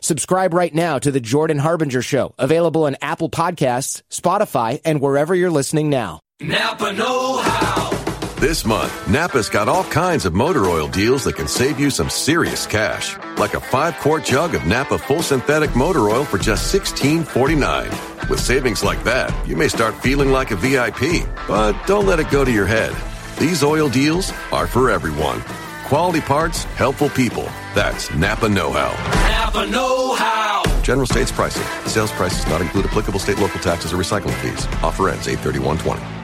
Subscribe right now to The Jordan Harbinger Show, available on Apple Podcasts, Spotify, and wherever you're listening now. Napa Know How. This month, Napa's got all kinds of motor oil deals that can save you some serious cash. Like a five quart jug of Napa full synthetic motor oil for just $16.49. With savings like that, you may start feeling like a VIP. But don't let it go to your head. These oil deals are for everyone. Quality parts, helpful people. That's Napa Know How. Napa Know How. General states pricing. Sales prices not include applicable state local taxes or recycling fees. Offer ends 83120.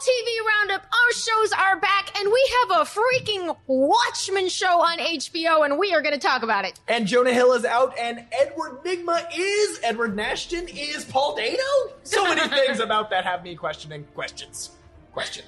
TV Roundup, our shows are back, and we have a freaking Watchmen show on HBO, and we are going to talk about it. And Jonah Hill is out, and Edward Nygma is Edward Nashton is Paul Dano. So many things about that have me questioning questions. Question.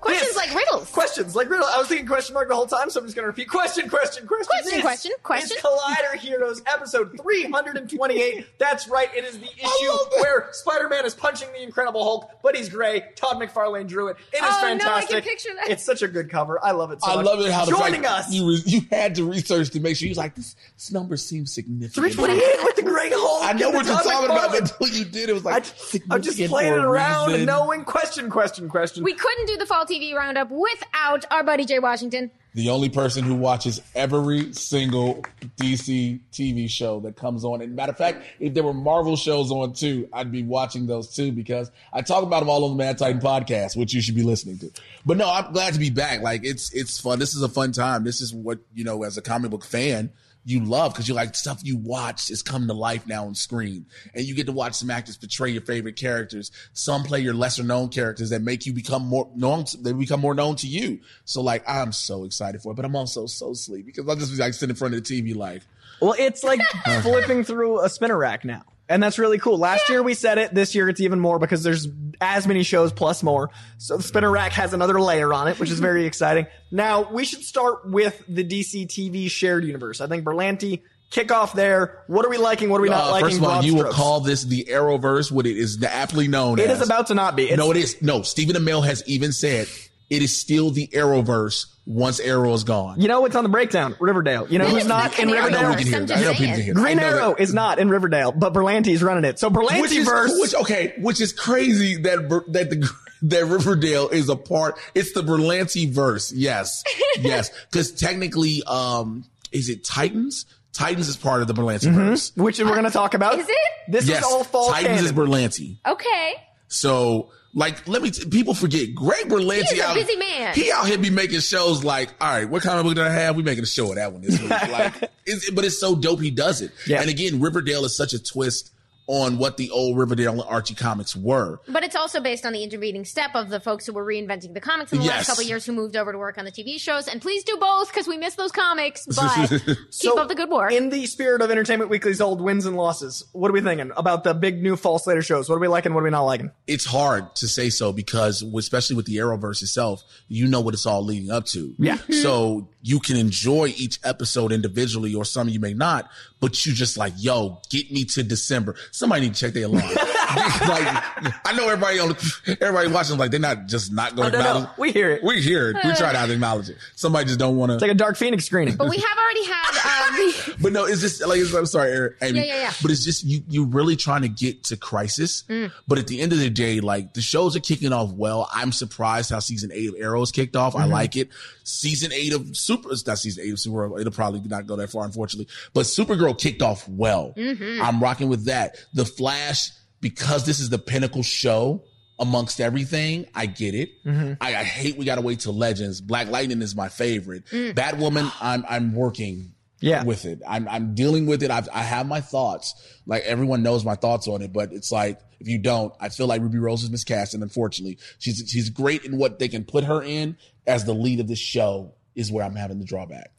Questions This- like riddles. Questions like riddle. I was thinking question mark the whole time, so I'm just going to repeat question, question, question. Question, This question, question. is Collider Heroes episode 328. That's right. It is the issue where Spider-Man is punching the Incredible Hulk, but he's gray. Todd McFarlane drew it. It is Oh, no, I can fantastic. picture that. It's such a good cover. I love it so I much. love it how the joining fact us. You re- you had to research to make sure you was like this. This number seems significant. 328 with the gray Hulk. I know and the what you're Todd talking about, McFarlane. but until you did, it was like I'm just playing it around reason. and knowing question, question, question. We couldn't do the Fall TV Roundup without our buddy Jay Washington. the only person who watches every single DC TV show that comes on. And matter of fact, if there were Marvel shows on too, I'd be watching those too because I talk about them all on the Mad Titan podcast, which you should be listening to. But no, I'm glad to be back. Like it's it's fun. This is a fun time. This is what you know as a comic book fan. You love because you're like stuff you watch is coming to life now on screen, and you get to watch some actors portray your favorite characters. Some play your lesser known characters that make you become more known. They become more known to you. So like I'm so excited for it, but I'm also so sleepy because I'll just be like sitting in front of the TV like Well, it's like flipping through a spinner rack now. And that's really cool. Last year we said it. This year it's even more because there's as many shows plus more. So the spinner rack has another layer on it, which is very exciting. Now we should start with the DC TV shared universe. I think Berlanti kick off there. What are we liking? What are we not Uh, liking? first of all, Broad you will call this the Arrowverse, what it is aptly known It as. is about to not be. It's, no, it is. No, Stephen Amell has even said it is still the Arrowverse once Arrow is gone. You know what's on the breakdown? Riverdale. You know who's not in Arrowverse. I know Riverdale? we can hear I'm it. I know people can hear it. Green Arrow that. is not in Riverdale, but Berlanti's running it. So which is Berlantiverse. which okay, which is crazy that that the that Riverdale is a part. It's the Berlanti verse. Yes, yes, because technically, um, is it Titans? Titans is part of the Berlanti verse. which we're going to talk about. Is it? This Yes, is all fall Titans is canon. Berlanti. Okay. So, like, let me, t- people forget, Greg Berlanti He's a out, busy man. he out here be making shows like, all right, what kind of book do I have? We making a show of that one this week. like, it's, but it's so dope he does it. Yeah. And again, Riverdale is such a twist on what the old Riverdale and Archie comics were. But it's also based on the intervening step of the folks who were reinventing the comics in the last couple of years who moved over to work on the TV shows. And please do both because we miss those comics. But keep So, up the good work. In the spirit of Entertainment Weekly's old wins and losses, what are we thinking about the big new fall Slater shows? What are we liking? What are we not liking? It's hard to say so because, especially with the Arrowverse itself, you know what it's all leading up to. Yeah. So you can enjoy each episode individually, or some you may not, but you just like, yo, get me to December. Somebody need to check their alarm. like, I know everybody on, everybody watching, like, they're not just not going to no, no. acknowledge. We hear it. We hear it. We try not to acknowledge it. Somebody just don't want to. It's like a Dark Phoenix screening. But we have already had uh, the, But no, it's just like, it's, I'm sorry, Eric, Amy. Yeah, yeah, yeah. But it's just, you, you're really trying to get to Crisis. Mm. But at the end of the day, like, the shows are kicking off well. I'm surprised how season eight of Arrows kicked off. Mm-hmm. I like it. Season eight of Super, it's not season eight of Supergirl. It'll probably not go that far, unfortunately. But Supergirl kicked off well. Mm-hmm. I'm rocking with that. The Flash, because this is the pinnacle show amongst everything, I get it. I, I hate we gotta wait till Legends. Black Lightning is my favorite. Batwoman, I'm I'm working Yeah. with it. I'm I'm dealing with it. I've, I have my thoughts. Like everyone knows my thoughts on it, but it's like if you don't, I feel like Ruby Rose is miscast, and unfortunately, she's she's great in what they can put her in as the lead of the show. Is where I'm having the drawback,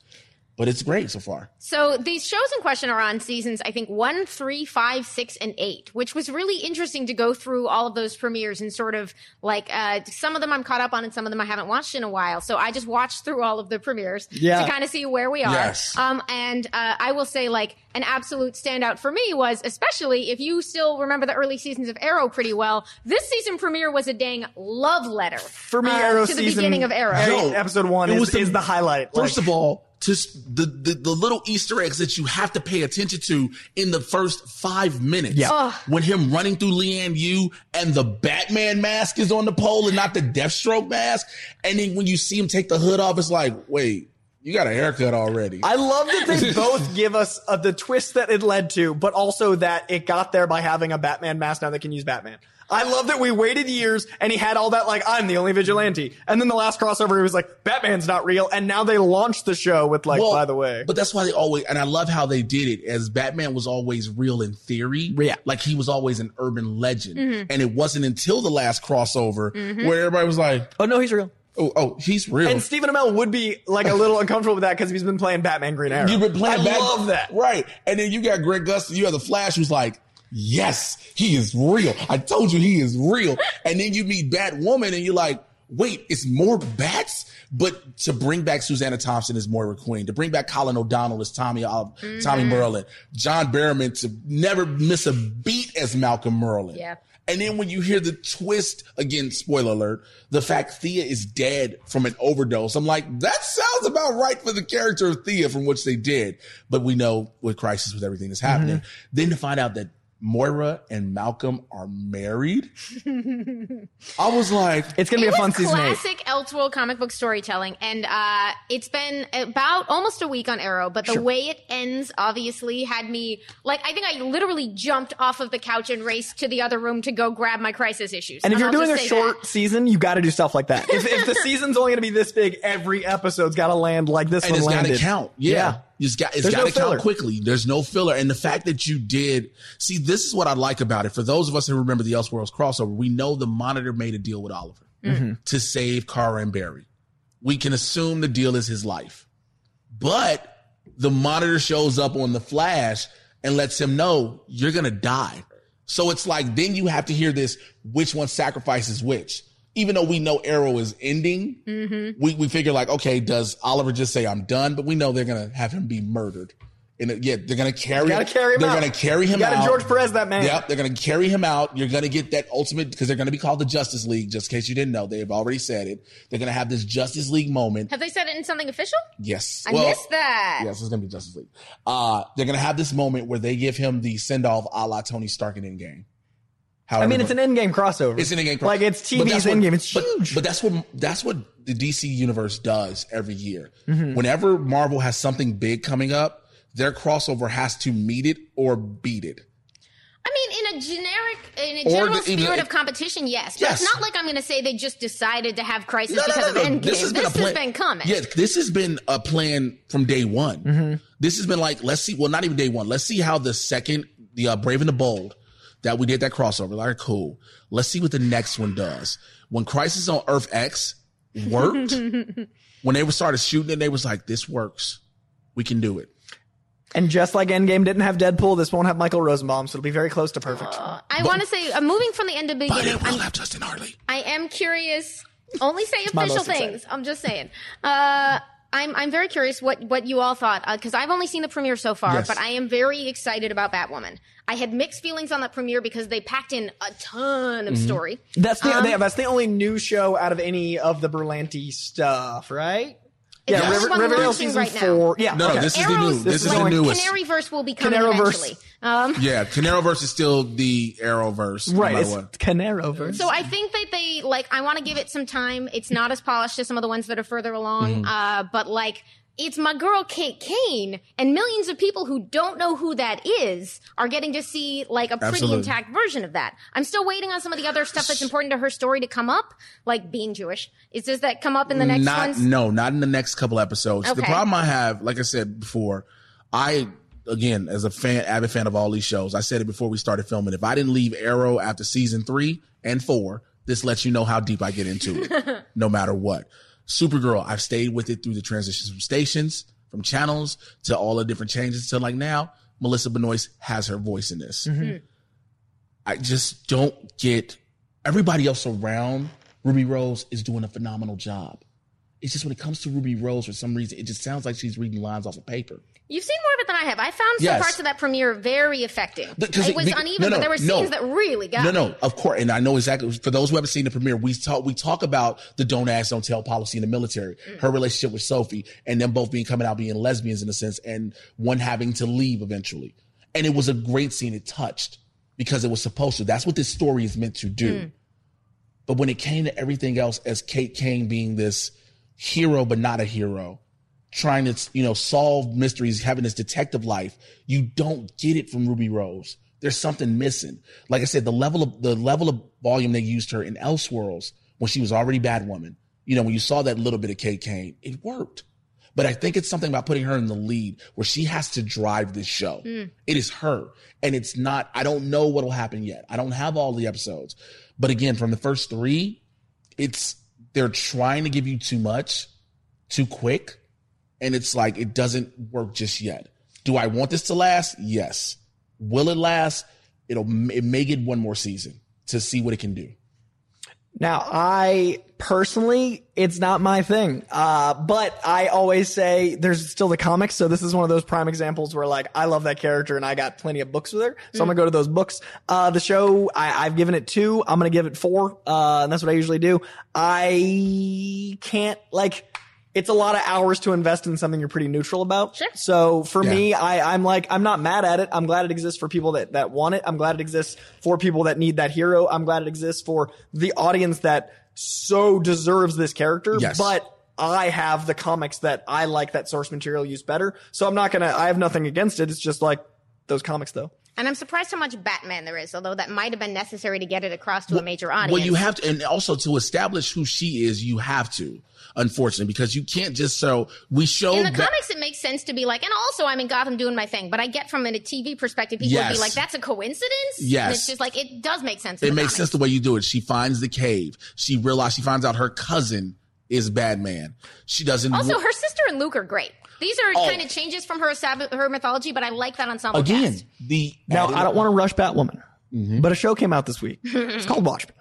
but it's great so far. So these shows in question are on seasons, I think one, three, five, six, and eight, which was really interesting to go through all of those premieres and sort of like uh, some of them I'm caught up on and some of them I haven't watched in a while. So I just watched through all of the premieres Yeah. to kind of see where we are. Yes. Um, and uh, I will say like an absolute standout for me was especially if you still remember the early seasons of Arrow pretty well. This season premiere was a dang love letter For me, uh, Arrow to the season beginning of Arrow. Arrow Yo, episode one it is, was the- is the highlight. First Like, of all, just the, the the little Easter eggs that you have to pay attention to in the first five minutes. Yeah. Ugh. When him running through Lian Yu and the Batman mask is on the pole and not the Deathstroke mask, and then when you see him take the hood off, it's like, wait, you got a haircut already. I love that they both give us uh, the twist that it led to, but also that it got there by having a Batman mask now that can use Batman. I love that we waited years and he had all that like I'm the only vigilante, and then the last crossover he was like Batman's not real, and now they launched the show with like Well, by the way. But that's why they always, and I love how they did it as Batman was always real in theory. Yeah. Like he was always an urban legend. Mm-hmm. And it wasn't until the last crossover mm-hmm. where everybody was like, oh no, he's real. oh, oh, he's real. And Stephen Amell would be like a little uncomfortable with that because he's been playing Batman Green Arrow. You've been playing I Bat- love that. Right. And then you got Grant Gustin, you have the Flash who's like, yes, he is real. I told you he is real. and then you meet Batwoman and you're like, wait, it's more bats? But to bring back Susanna Thompson as Moira Queen, to bring back Colin O'Donnell as Tommy, uh, Tommy Merlyn, John Barrowman to never miss a beat as Malcolm Merlyn. Yeah. And then when you hear the twist, again, spoiler alert, the fact Thea is dead from an overdose, I'm like, that sounds about right for the character of Thea from which they did. But we know with Crisis, with everything that's happening, then to find out that Moira and Malcolm are married, I was like, It's gonna be It a fun was season classic Elseworld comic book storytelling, and uh, it's been about almost a week on Arrow. But the way it ends, obviously, had me like I think I literally jumped off of the couch and raced to the other room to go grab my crisis issues. And if you're I'll doing a short that. season, you got to do stuff like that. If, if the season's only going to be this big, every episode's got to land like this and one it's got landed. to count. Yeah. It's got, it's got no to count quickly. There's no filler. And the fact that you did, see, this is what I like about it. For those of us who remember the Elseworlds crossover, we know the monitor made a deal with Oliver Mm-hmm. to save Kara and Barry. We can assume the deal is his life. But the monitor shows up on the flash and lets him know you're going to die. So it's like, then you have to hear this, which one sacrifices which. Even though we know Arrow is ending, we, we figure like, okay, does Oliver just say I'm done? But we know they're going to have him be murdered. And it- yeah, they're going to carry, You gotta carry him they're out. going to carry him You gotta out. George Perez that man. Yep, they're going to carry him out. You're going to get that ultimate because they're going to be called the Justice League. Just in case you didn't know, they've already said it. They're going to have this Justice League moment. have they said it in something official? Yes, I missed that. Yes, it's going to be Justice League. Uh, they're going to have this moment where they give him the send off a la Tony Stark in Endgame. How I mean, it's an Endgame crossover. it's an Endgame. Crossover. Like it's But that's TV's what- Endgame. It's but, huge. But that's what that's what the DC universe does every year. Mm-hmm. Whenever Marvel has something big coming up, their crossover has to meet it or beat it. I mean, in a generic, in a general the- even- spirit of competition, yes. But Yes. it's not like I'm going to say they just decided to have Crisis No, no, because no, of. Endgame. This has been a plan. coming. Yeah, this has been a plan from day one. Mm-hmm. This has been like, let's see. Well, not even day one. Let's see how the second, the uh, Brave and the Bold, that we did that crossover. Like, cool. Let's see what the next one does. When Crisis on Earth X worked, when they started shooting it, they was like, this works. We can do it. and just like Endgame didn't have Deadpool, this won't have Michael Rosenbaum, so it'll be very close to perfect. I want to say, uh, moving from the end to But beginning, it will I'm have Justin Hartley. I am curious. Only say official most exciting. things. I'm just saying. Uh, I'm I'm very curious what what you all thought because I've only seen the premiere so far, Yes. but I am very excited about Batwoman. I had mixed feelings on that premiere because they packed in a ton Mm-hmm. of story. That's the Um, that's the only new show out of any of the Berlanti stuff, right? It's Yeah, the River, one Riverdale season right now. four. Yeah, No, okay. this is the new. Arrow's This is is the newest. Canaryverse will be coming Canaryverse. eventually. Um, Yeah, Canaryverse is still the Arrowverse. no right. matter It's what. Canaroverse. So I think that they like. I want to give it some time. It's not as polished as some of the ones that are further along. Mm-hmm. Uh, but like, it's my girl Kate Kane, and millions of people who don't know who that is are getting to see like a pretty Absolutely. intact version of that. I'm still waiting on some of the other stuff that's important to her story to come up, like being Jewish. Is does that come up in the next not ones? no, not in the next couple episodes. The problem I have, like I said before, I again as a fan, avid fan of all these shows, I said it before we started filming. If I didn't leave Arrow after season three and four, this lets you know how deep I get into it, no matter what. Supergirl, I've stayed with it through the transitions from stations, from channels to all the different changes to like now. Melissa Benoist has her voice in this. Mm-hmm. I just don't get everybody else around Ruby Rose is doing a phenomenal job. It's just when it comes to Ruby Rose, for some reason, it just sounds like she's reading lines off of paper. You've seen more of it than I have. I found some Yes. parts of that premiere very affecting. It it- was uneven, no, no, but there were no. scenes that really got No, me. no, of course, and I know exactly. For those who haven't seen the premiere, we talk we talk about the don't ask, don't tell policy in the military. Mm. Her relationship with Sophie, and them both being coming out being lesbians in a sense, and one having to leave eventually. And it was a great scene. It touched because it was supposed to. That's what this story is meant to do. Mm. But when it came to everything else, as Kate Kane being this hero but not a hero, trying to you know solve mysteries, having this detective life, you don't get it from Ruby Rose. There's something missing. Like I said, the level of the level of volume they used her in Elseworlds when she was already Batwoman. You know, when you saw that little bit of Kate Kane, it worked. But I think it's something about putting her in the lead where she has to drive this show. Hmm. It is her. And it's not, I don't know what'll happen yet. I don't have all the episodes. But again, from the first three, it's, they're trying to give you too much too quick. And it's like, it doesn't work just yet. Do I want this to last? Yes. Will it last? It'll, it may get one more season to see what it can do. Now, I personally, it's not my thing. Uh, but I always say there's still the comics. So this is one of those prime examples where like, I love that character and I got plenty of books with her. So I'm gonna go to those books. Uh, the show, I, I've given it two. I'm gonna give it four. Uh, and that's what I usually do. I can't like, it's a lot of hours to invest in something you're pretty neutral about. Sure. So for Yeah. me, I, I'm like, I'm not mad at it. I'm glad it exists for people that, that want it. I'm glad it exists for people that need that hero. I'm glad it exists for the audience that so deserves this character. Yes. But I have the comics that I like that source material used better. So I'm not gonna, I have nothing against it. It's just like those comics though. And I'm surprised how much Batman there is, although that might have been necessary to get it across to a major audience. Well, you have to, and also to establish who she is, you have to, unfortunately, because you can't just so we show in the that- comics, it makes sense to be like, and also I'm in Gotham doing my thing. But I get from a TV perspective, people would be like, "That's a coincidence." Yes. and it's just like it does make sense. it makes comics. sense the way you do it. She finds the cave. She realizes she finds out her cousin is Batman. She doesn't. Also, her sister and Luke are great. These are Oh. kind of changes from her her mythology, but I like that ensemble again cast. the Now, I don't want to rush Batwoman, Mm-hmm. but a show came out this week. It's called Watchmen.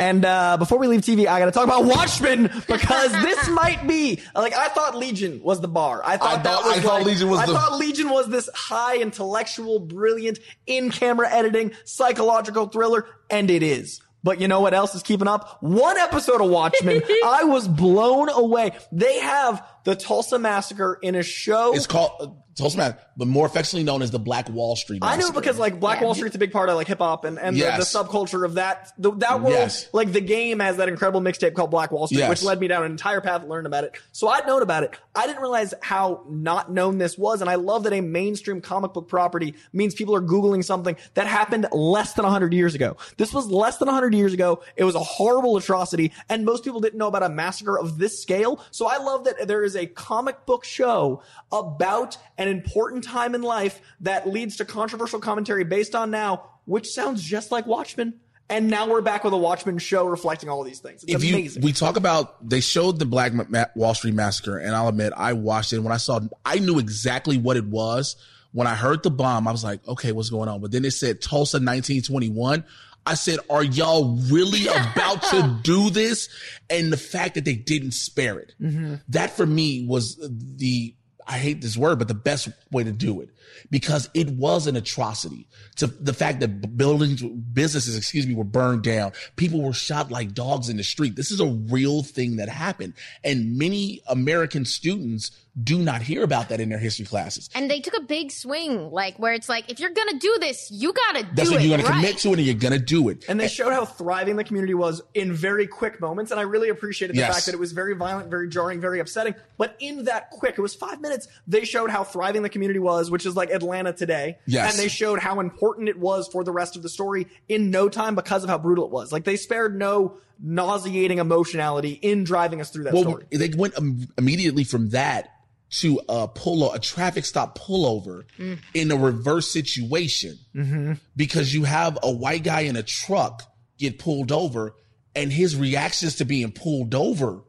And uh, before we leave TV, I got to talk about Watchmen because this might be like I thought Legion was the bar. I thought I that thought- was I thought Legion was I the- thought Legion was this high intellectual, brilliant, in-camera editing, psychological thriller, and it is. But you know what else is keeping up? One episode of Watchmen, I was blown away. They have the Tulsa Massacre in a show. It's called uh, Tulsa Massacre, but more affectionately known as the Black Wall Street. I knew because like Black Wall Street's a big part of like hip hop and, and Yes. the, the subculture of that. The, that world, Yes. like the game has that incredible mixtape called Black Wall Street, Yes. which led me down an entire path to learn about it. So I'd known about it. I didn't realize how not known this was. And I love that a mainstream comic book property means people are Googling something that happened less than 100 years ago. This was less than 100 years ago. It was a horrible atrocity and most people didn't know about a massacre of this scale. So I love that there is a comic book show about an important time in life that leads to controversial commentary based on now, which sounds just like Watchmen. And now we're back with a Watchmen show reflecting all of these things. It's if you amazing. we talk about they showed the Black Ma- Wall Street Massacre, and I'll admit I watched it. When I saw, I knew exactly what it was. When I heard the bomb, I was like, okay, what's going on? But then it said Tulsa 1921. I said, are y'all really about to do this? And the fact that they didn't spare it. Mm-hmm. That for me was the, I hate this word, but the best way to do it because it was an atrocity to the fact that buildings, businesses, excuse me, were burned down. People were shot like dogs in the street. This is a real thing that happened. And many American students do not hear about that in their history classes. And they took a big swing, like where it's like, if you're gonna do this, you gotta That's do what it you're going to right. commit to it and you're going to do it. And they showed how thriving the community was in very quick moments. And I really appreciated the Yes. fact that it was very violent, very jarring, very upsetting. But in that quick, it was five minutes, they showed how thriving the community was, which is like Atlanta today. Yes. And they showed how important it was for the rest of the story in no time because of how brutal it was. Like they spared no nauseating emotionality in driving us through that Well, story. they went um, immediately from that to a pull a traffic stop pullover mm. in a reverse situation mm-hmm. because you have a white guy in a truck get pulled over and his reactions to being pulled over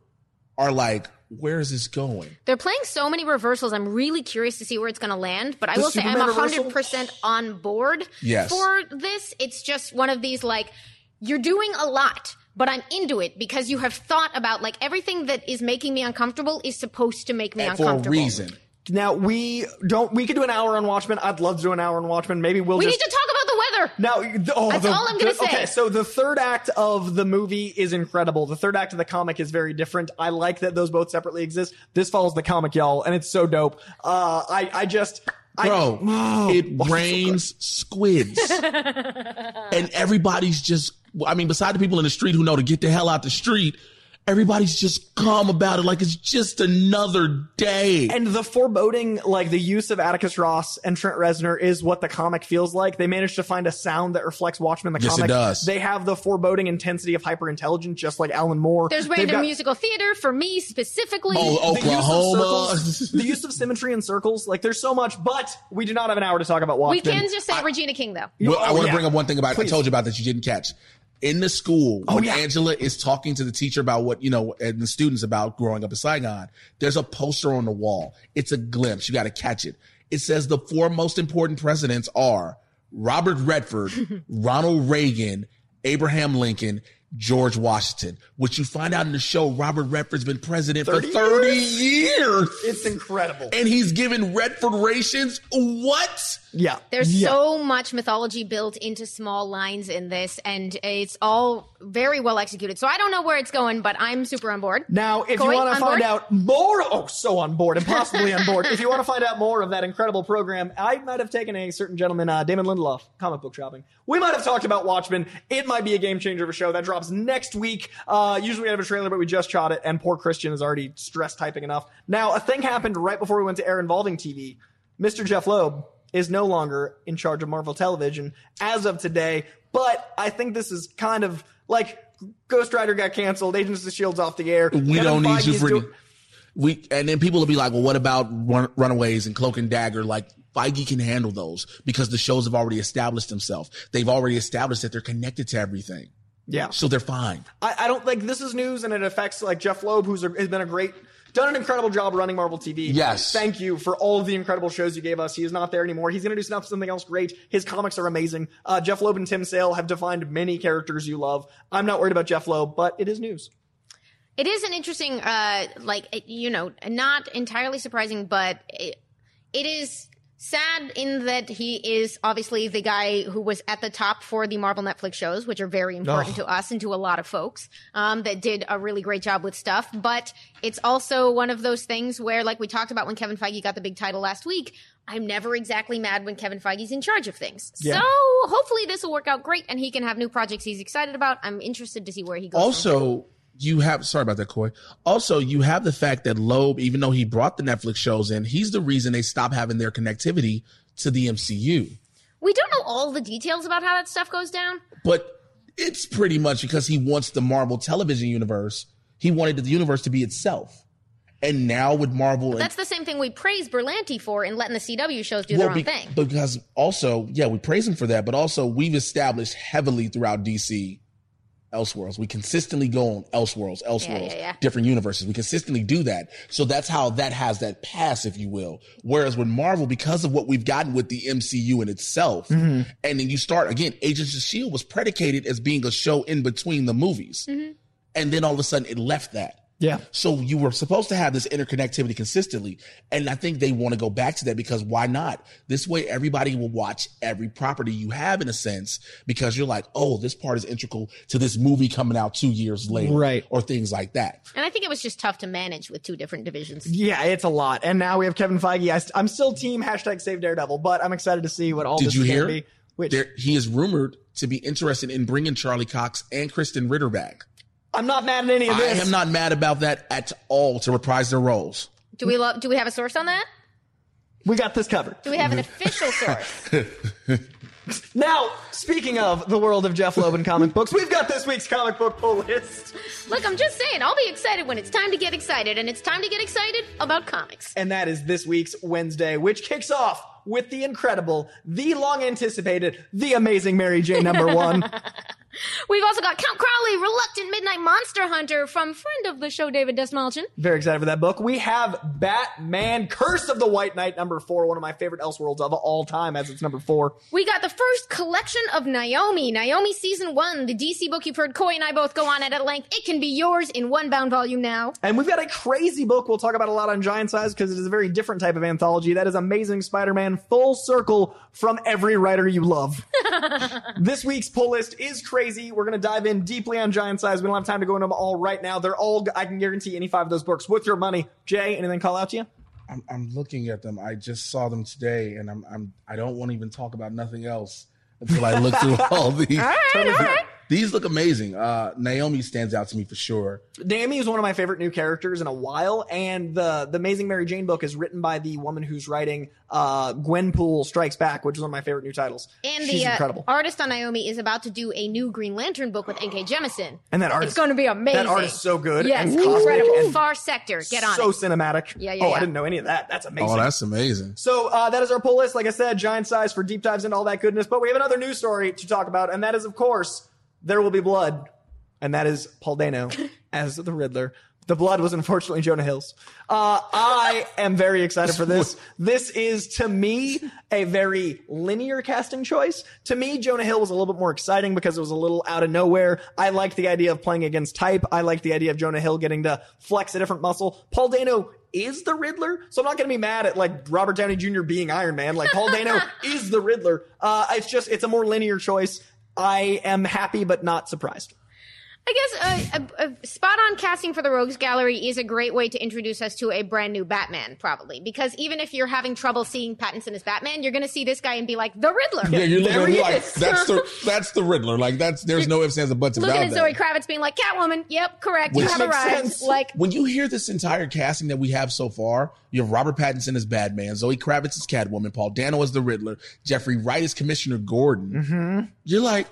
are like, where is this going? They're playing so many reversals. I'm really curious to see where it's going to land. But I The will say I'm Superman 100% on board Yes. for this. It's just one of these like, you're doing a lot, but I'm into it because you have thought about like everything that is making me uncomfortable is supposed to make me And for a uncomfortable. reason. Now we don't, we could do an hour on Watchmen. I'd love to do an hour on Watchmen. Maybe we'll just. We just. need to talk about the weather. Now, the- oh, That's the- all I'm gonna say. Okay, so the third act of the movie is incredible. The third act of the comic is very different. I like that those both separately exist. This follows the comic, y'all, and it's so dope. Uh, I, I just, I, Bro, Oh, it why is so rains squids. and everybody's just, I mean, beside the people in the street who know to get the hell out the street, everybody's just calm about it like it's just another day. And the foreboding, like the use of Atticus Ross and Trent Reznor is what the comic feels like. They managed to find a sound that reflects Watchmen the Yes, it comic. does. They have the foreboding intensity of hyperintelligence, just like Alan Moore. There's They've random got- musical theater for me specifically. Oh, the use of Oklahoma. circles- the use of symmetry and circles. Like there's so much, but we do not have an hour to talk about watchmen we can just say Regina King though. Well, I Oh, want to yeah. bring up one thing about Please. I told you about that you didn't catch. In the school, oh, when Oh, yeah. Angela is talking to the teacher about what, you know, and the students about growing up in Saigon, there's a poster on the wall. It's a glimpse. You got to catch it. It says the four most important presidents are Robert Redford, Ronald Reagan, Abraham Lincoln, George Washington. Which you find out in the show, Robert Redford's been president 30 for 30 years. It's incredible. and he's given Redford rations. What? Yeah. There's yeah. so much mythology built into small lines in this, and it's all very well executed. So I don't know where it's going, but I'm super on board. Now, if Coy, you want to find board? out more, oh, so on board, impossibly on board. If you want to find out more of that incredible program, I might have taken a certain gentleman, uh, Damon Lindelof, comic book shopping. We might have talked about Watchmen. It might be a game changer of a show that drops next week. Uh, usually we have a trailer, but we just shot it, and poor Christian is already stress typing enough. Now, a thing happened right before we went to air involving TV. Mr. Jeph Loeb is no longer in charge of Marvel Television as of today, but I think this is kind of like Ghost Rider got canceled, Agents of the Shield's off the air. We Kevin don't need you for doing- we. And then people will be like, "Well, what about run, Runaways and Cloak and Dagger?" Like Feige can handle those because the shows have already established themselves. They've already established that they're connected to everything, Yeah. so they're fine. I, I don't think this is news and it affects like Jeph Loeb, who's a, has been a great, done an incredible job running Marvel TV. Yes. Thank you for all of the incredible shows you gave us. He is not there anymore. He's going to do something else great. His comics are amazing. Uh, Jeph Loeb and Tim Sale have defined many characters you love. I'm not worried about Jeph Loeb, but it is news. It is an interesting, uh, like you know, not entirely surprising, but it, it is sad in that he is obviously the guy who was at the top for the Marvel Netflix shows, which are very important to us and to a lot of folks um, that did a really great job with stuff. But it's also one of those things where, like we talked about when Kevin Feige got the big title last week. I'm never exactly mad when Kevin Feige's in charge of things. Yeah. So hopefully this will work out great and he can have new projects he's excited about. I'm interested to see where he goes. Also, you have sorry about that, Coy. Also, you have the fact that Loeb, even though he brought the Netflix shows in, he's the reason they stopped having their connectivity to the MCU. We don't know all the details about how that stuff goes down. But it's pretty much because he wants the Marvel television universe. He wanted the universe to be itself. And now with Marvel, and, That's the same thing we praise Berlanti for in letting the CW shows do their own be- thing. because also, yeah, we praise him for that, but also we've established heavily throughout DC Elseworlds. We consistently go on Elseworlds, Elseworlds, yeah, yeah. different universes. We consistently do that. So that's how that has that pass, if you will. Whereas with Marvel, because of what we've gotten with the MCU in itself, Mm-hmm. and then you start again, Agents of S.H.I.E.L.D. was predicated as being a show in between the movies. Mm-hmm. And then all of a sudden it left that. Yeah. So you were supposed to have this interconnectivity consistently. And I think they want to go back to that because why not? This way everybody will watch every property you have in a sense because you're like, oh, this part is integral to this movie coming out two years later. Right. Or things like that. And I think it was just tough to manage with two different divisions. Yeah, it's a lot. And now we have Kevin Feige. I st- I'm still team hashtag save Daredevil, but I'm excited to see what all Did this you is hear? be. Which There, he is rumored to be interested in bringing Charlie Cox and Krysten Ritter back. I'm not mad at any of this. I am not mad about that at all to reprise their roles. Do we love? Do we have a source on that? We got this covered. Do we have an official source? Now, speaking of the world of Jeph Loeb and comic books, we've got this week's comic book pull list. Look, I'm just saying, I'll be excited when it's time to get excited, and it's time to get excited about comics. And that is this week's Wednesday, which kicks off with the incredible, the long anticipated, the amazing Mary Jane number one. We've also got Count Crowley, Reluctant Midnight Monster Hunter from friend of the show, David Dastmalchian. Very excited for that book. We have Batman Curse of the White Knight number four, one of my favorite Elseworlds of all time, as it's number four. We got the first collection of Naomi, Naomi season one, the DC book you've heard Coy and I both go on at at length. It can be yours in one bound volume now. And we've got a crazy book we'll talk about a lot on Giant Size because it is a very different type of anthology. That is Amazing Spider-Man Full Circle from every writer you love. this week's pull list is crazy. We're going to dive in deeply on Giant Size. We don't have time to go into them all right now. They're all, I can guarantee any five of those books with your money. Jay, anything call out to you? I'm, I'm looking at them. I just saw them today, and I'm, I'm I don't want to even talk about nothing else until I look through all these. All right, all right. These look amazing. Uh, Naomi stands out to me for sure. Naomi is one of my favorite new characters in a while, and the the Amazing Mary Jane book is written by the woman who's writing uh, Gwenpool Strikes Back, which is one of my favorite new titles. And She's the uh, incredible. artist on Naomi is about to do a new Green Lantern book with N.K. Jemisin. And that art It's is- going to be amazing. that artist is so good Yes, and incredible. and Far Sector. Get on so it. cinematic. Yeah, yeah, Oh, yeah. I didn't know any of that. That's amazing. Oh, that's amazing. So uh, that is our pull list. Like I said, giant size for deep dives into all that goodness. But we have another news story to talk about, and that is, of course, there will be blood, and that is Paul Dano as the Riddler. The blood was unfortunately Jonah Hill's. Uh, I am very excited for this. This is to me a very linear casting choice. To me, Jonah Hill was a little bit more exciting because it was a little out of nowhere. I like the idea of playing against type. I like the idea of Jonah Hill getting to flex a different muscle. Paul Dano is the Riddler, so I'm not going to be mad at like Robert Downey Jr. being Iron Man. Like Paul Dano is the Riddler. Uh, it's just it's a more linear choice. I am happy but not surprised. I guess uh, a, a spot on casting for the Rogues Gallery is a great way to introduce us to a brand new Batman, probably. Because even if you're having trouble seeing Pattinson as Batman, you're going to see this guy and be like, the Riddler. Yeah, you're There looking he like is. that's the that's the Riddler. Like that's there's no ifs ands or buts Looking at. Zoe Kravitz being like, Catwoman, yep, correct, Which you have makes arrived. sense. Like, when you hear this entire casting that we have so far, you have Robert Pattinson as Batman, Zoe Kravitz as Catwoman, Paul Dano as the Riddler, Jeffrey Wright as Commissioner Gordon. Mm-hmm. You're like,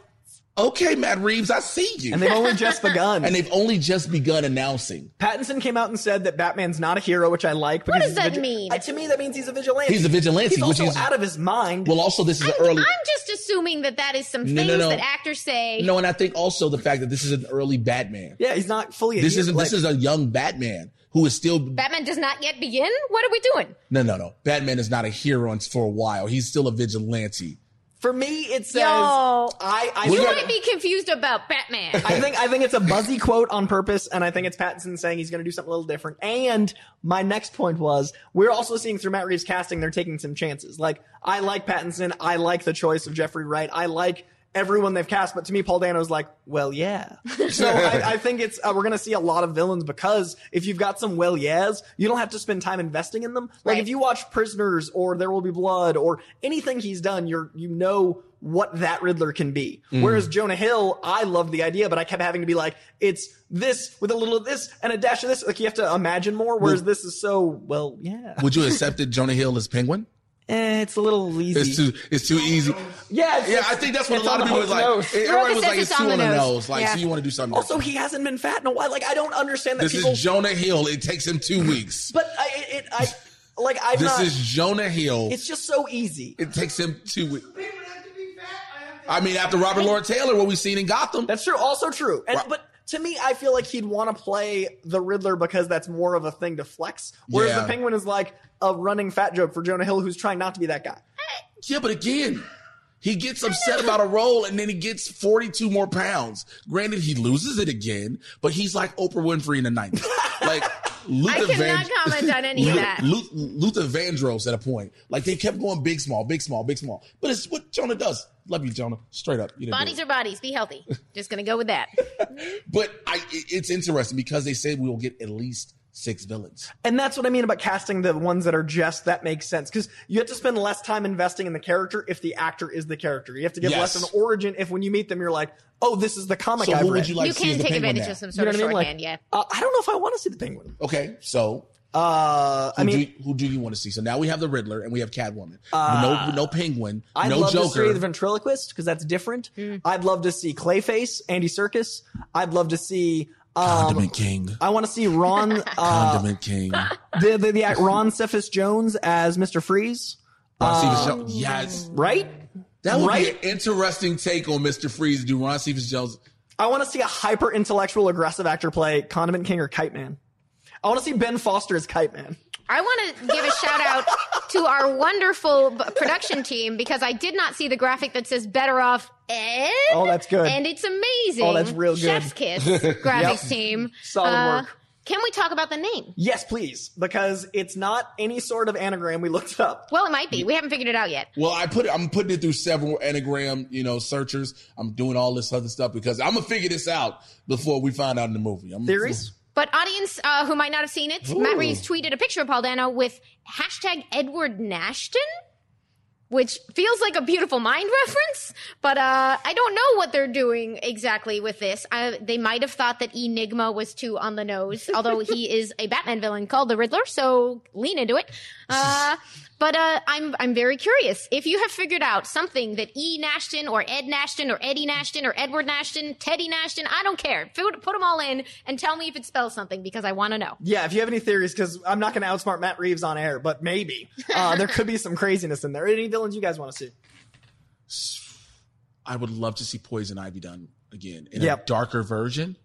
okay, Matt Reeves, I see you. And they've only just begun. and they've only just begun announcing. Pattinson came out and said that Batman's not a hero, which I like. Because does he's a that mean? Uh, to me, that means he's a vigilante. He's a vigilante, He's which also is- out of his mind. Well, also this is an I'm, early. I'm just assuming that that is some No, things no, no. that actors say. no, and I think also the fact that this is an early Batman. yeah, he's not fully. A This hero. isn't. like, this is a young Batman who is still. Batman does not yet begin? What are we doing? No, no, no. Batman is not a hero for a while. He's still a vigilante. For me. It says Yo. I. I You got- might be confused about Batman. I think I think it's a buzzy quote on purpose, and I think it's Pattinson saying he's going to do something a little different. And my next point was we're also seeing through Matt Reeves' casting they're taking some chances. Like I like Pattinson, I like the choice of Jeffrey Wright, I like everyone they've cast, but to me, Paul Dano's like, well, yeah. So I, I think it's uh, we're going to see a lot of villains because if you've got some well, yes, you don't have to spend time investing in them. Like Right. if you watch Prisoners or There Will Be Blood or anything he's done, you're you know what that Riddler can be. Whereas Jonah Hill, I loved the idea, but I kept having to be like, it's this with a little of this and a dash of this. Like you have to imagine more. Whereas this is so well, yeah. Would you accept it, Jonah Hill as Penguin? Eh, it's a little easy. It's too. It's too easy. yeah, it's- Yeah, I think that's what a lot of people hook's is like. nose. Everybody was like, it's it's too on on the the nose. nose. Like, Yeah. so you want to do something. Also, different. he hasn't been fat in a while. Like I don't understand that this people. is Jonah Hill. It takes him two weeks. but I, it, it, I, like I'm This not. is Jonah Hill. it's just so easy. It takes him two weeks. Penguin has to be fat. I mean, after Robin Lord Taylor, what we've seen in Gotham. That's true. Also true. And, Right. but to me, I feel like he'd want to play the Riddler because that's more of a thing to flex. Whereas Yeah. the Penguin is like a running fat joke for Jonah Hill, who's trying not to be that guy. Yeah, but again, he gets upset about a role and then he gets 42 more pounds. Granted, he loses it again, but he's like Oprah Winfrey in the 90s. Like, Luther I cannot comment on any of that. Luther Vandross at a point. Like, they kept going big, small, big, small, big, small. But it's what Jonah does. Love you, Jonah. Straight up. You Bodies are bodies. Be healthy. Just gonna go with that. But I, it's interesting because they said we will get at least six villains. And that's what I mean about casting the ones that are just that makes sense because you have to spend less time investing in the character if the actor is the character. You have to give Yes. less of an origin if when you meet them you're like, oh, this is the comic So I've who read. would you like you to see as can the take advantage now? of some You sort know of what I mean? shorthand. Like, yeah. uh, I don't know if I want to see the penguin. Okay, so Uh, I who, mean, do you, who do you want to see? So now we have the Riddler and we have Catwoman. no, no Penguin, I'd no love to see the ventriloquist because that's different. I'd love to see Clayface, Andy Serkis. I'd love to see. Um, Condiment King. I want to see Ron, uh, Condiment King. the, the, the act Ron Cephas Jones as Mr. Freeze, Ron Stevens Jones. Yes. right? That would Right? be an interesting take on Mr. Freeze. Do Ron Stevens Jones. I want to see a hyper intellectual, aggressive actor play Condiment King or Kite Man. I want to see Ben Foster as Kite Man. I want to give a shout out to our wonderful b- production team because I did not see the graphic that says "Better Off Ed." Oh, that's good. and it's amazing. Oh, that's real good. Chef's kiss graphics team. Solid Uh, work. Can we talk about the name? Yes, please, because it's not any sort of anagram. We looked up. Well, it might be. We haven't figured it out yet. Well, I put it, I'm putting it through several anagram, you know, searchers. I'm doing all this other stuff because I'm gonna figure this out before we find out in the movie. I'm, Theories? But audience uh, who might not have seen it, Matt Reeves tweeted a picture of Paul Dano with hashtag Edward Nashton, which feels like a beautiful mind reference. But uh, I don't know what they're doing exactly with this. I, they might have thought that Enigma was too on the nose, although he is a Batman villain called the Riddler, so lean into it. Uh, but uh, I'm I'm very curious if you have figured out something that E Nashton or Ed Nashton or Eddie Nashton or Edward Nashton, Teddy Nashton, I don't care. Put, put them all in and tell me if it spells something because I want to know. Yeah, if you have any theories, because I'm not going to outsmart Matt Reeves on air, but maybe uh, there could be some craziness in there. Any villains you guys want to see? I would love to see Poison Ivy done again in Yep. a darker version.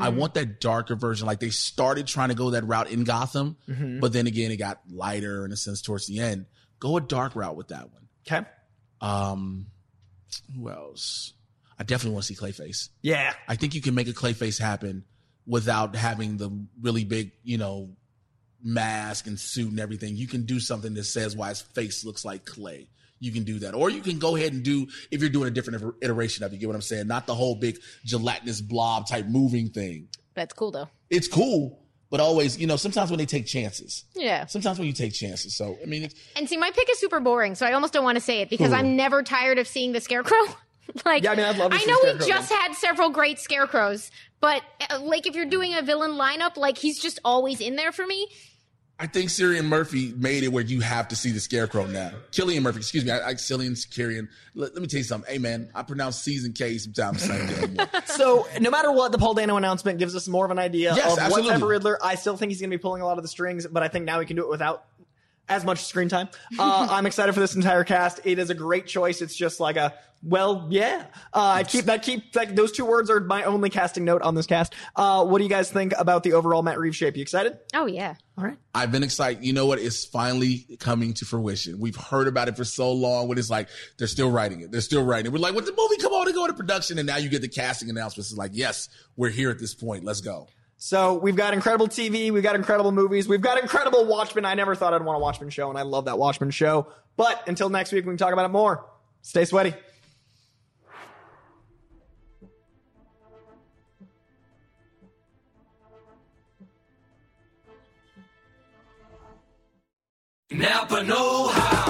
I want that darker version. Like they started trying to go that route in Gotham, but then again, it got lighter in a sense towards the end. Go a dark route with that one. Okay. Um, who else? I definitely want to see Clayface. Yeah. I think you can make a Clayface happen without having the really big, you know, mask and suit and everything. You can do something that says why his face looks like clay. You can do that. Or you can go ahead and do, if you're doing a different iteration of it, you get what I'm saying? Not the whole big gelatinous blob type moving thing. That's cool though. It's cool, but always, you know, sometimes when they take chances, Yeah. sometimes when you take chances. So, I mean, it's, And see, my pick is super boring, so I almost don't want to say it because I'm never tired of seeing the scarecrow. like, Yeah, I mean, I'd love to I see know we just had several great scarecrows, but uh, like if you're doing a villain lineup, like he's just always in there for me. I think Syrian Murphy made it where you have to see the scarecrow now. Killian Murphy, excuse me. I, I Cillian Syrian. Let, let me tell you something. Hey man, I pronounce season K sometimes the same damn way. So no matter what, the Paul Dano announcement gives us more of an idea Yes, of what type of Riddler. I still think he's going to be pulling a lot of the strings, but I think now he can do it without as much screen time. Uh, I'm excited for this entire cast. It is a great choice. It's just like a well, yeah. Uh, I keep that keep like those two words are my only casting note on this cast. Uh, what do you guys think about the overall Matt Reeves shape? You excited? Oh yeah. All right. I've been excited. You know what? It's finally coming to fruition. We've heard about it for so long. When it's like they're still writing it, they're still writing it. We're like, when the movie come on to go into production, and now you get the casting announcements. It's like, yes, we're here at this point. Let's go. So we've got incredible TV, we've got incredible movies, we've got incredible Watchmen. I never thought I'd want a Watchmen show, and I love that Watchmen show. But until next week, we can talk about it more. Stay sweaty. Napa Know How.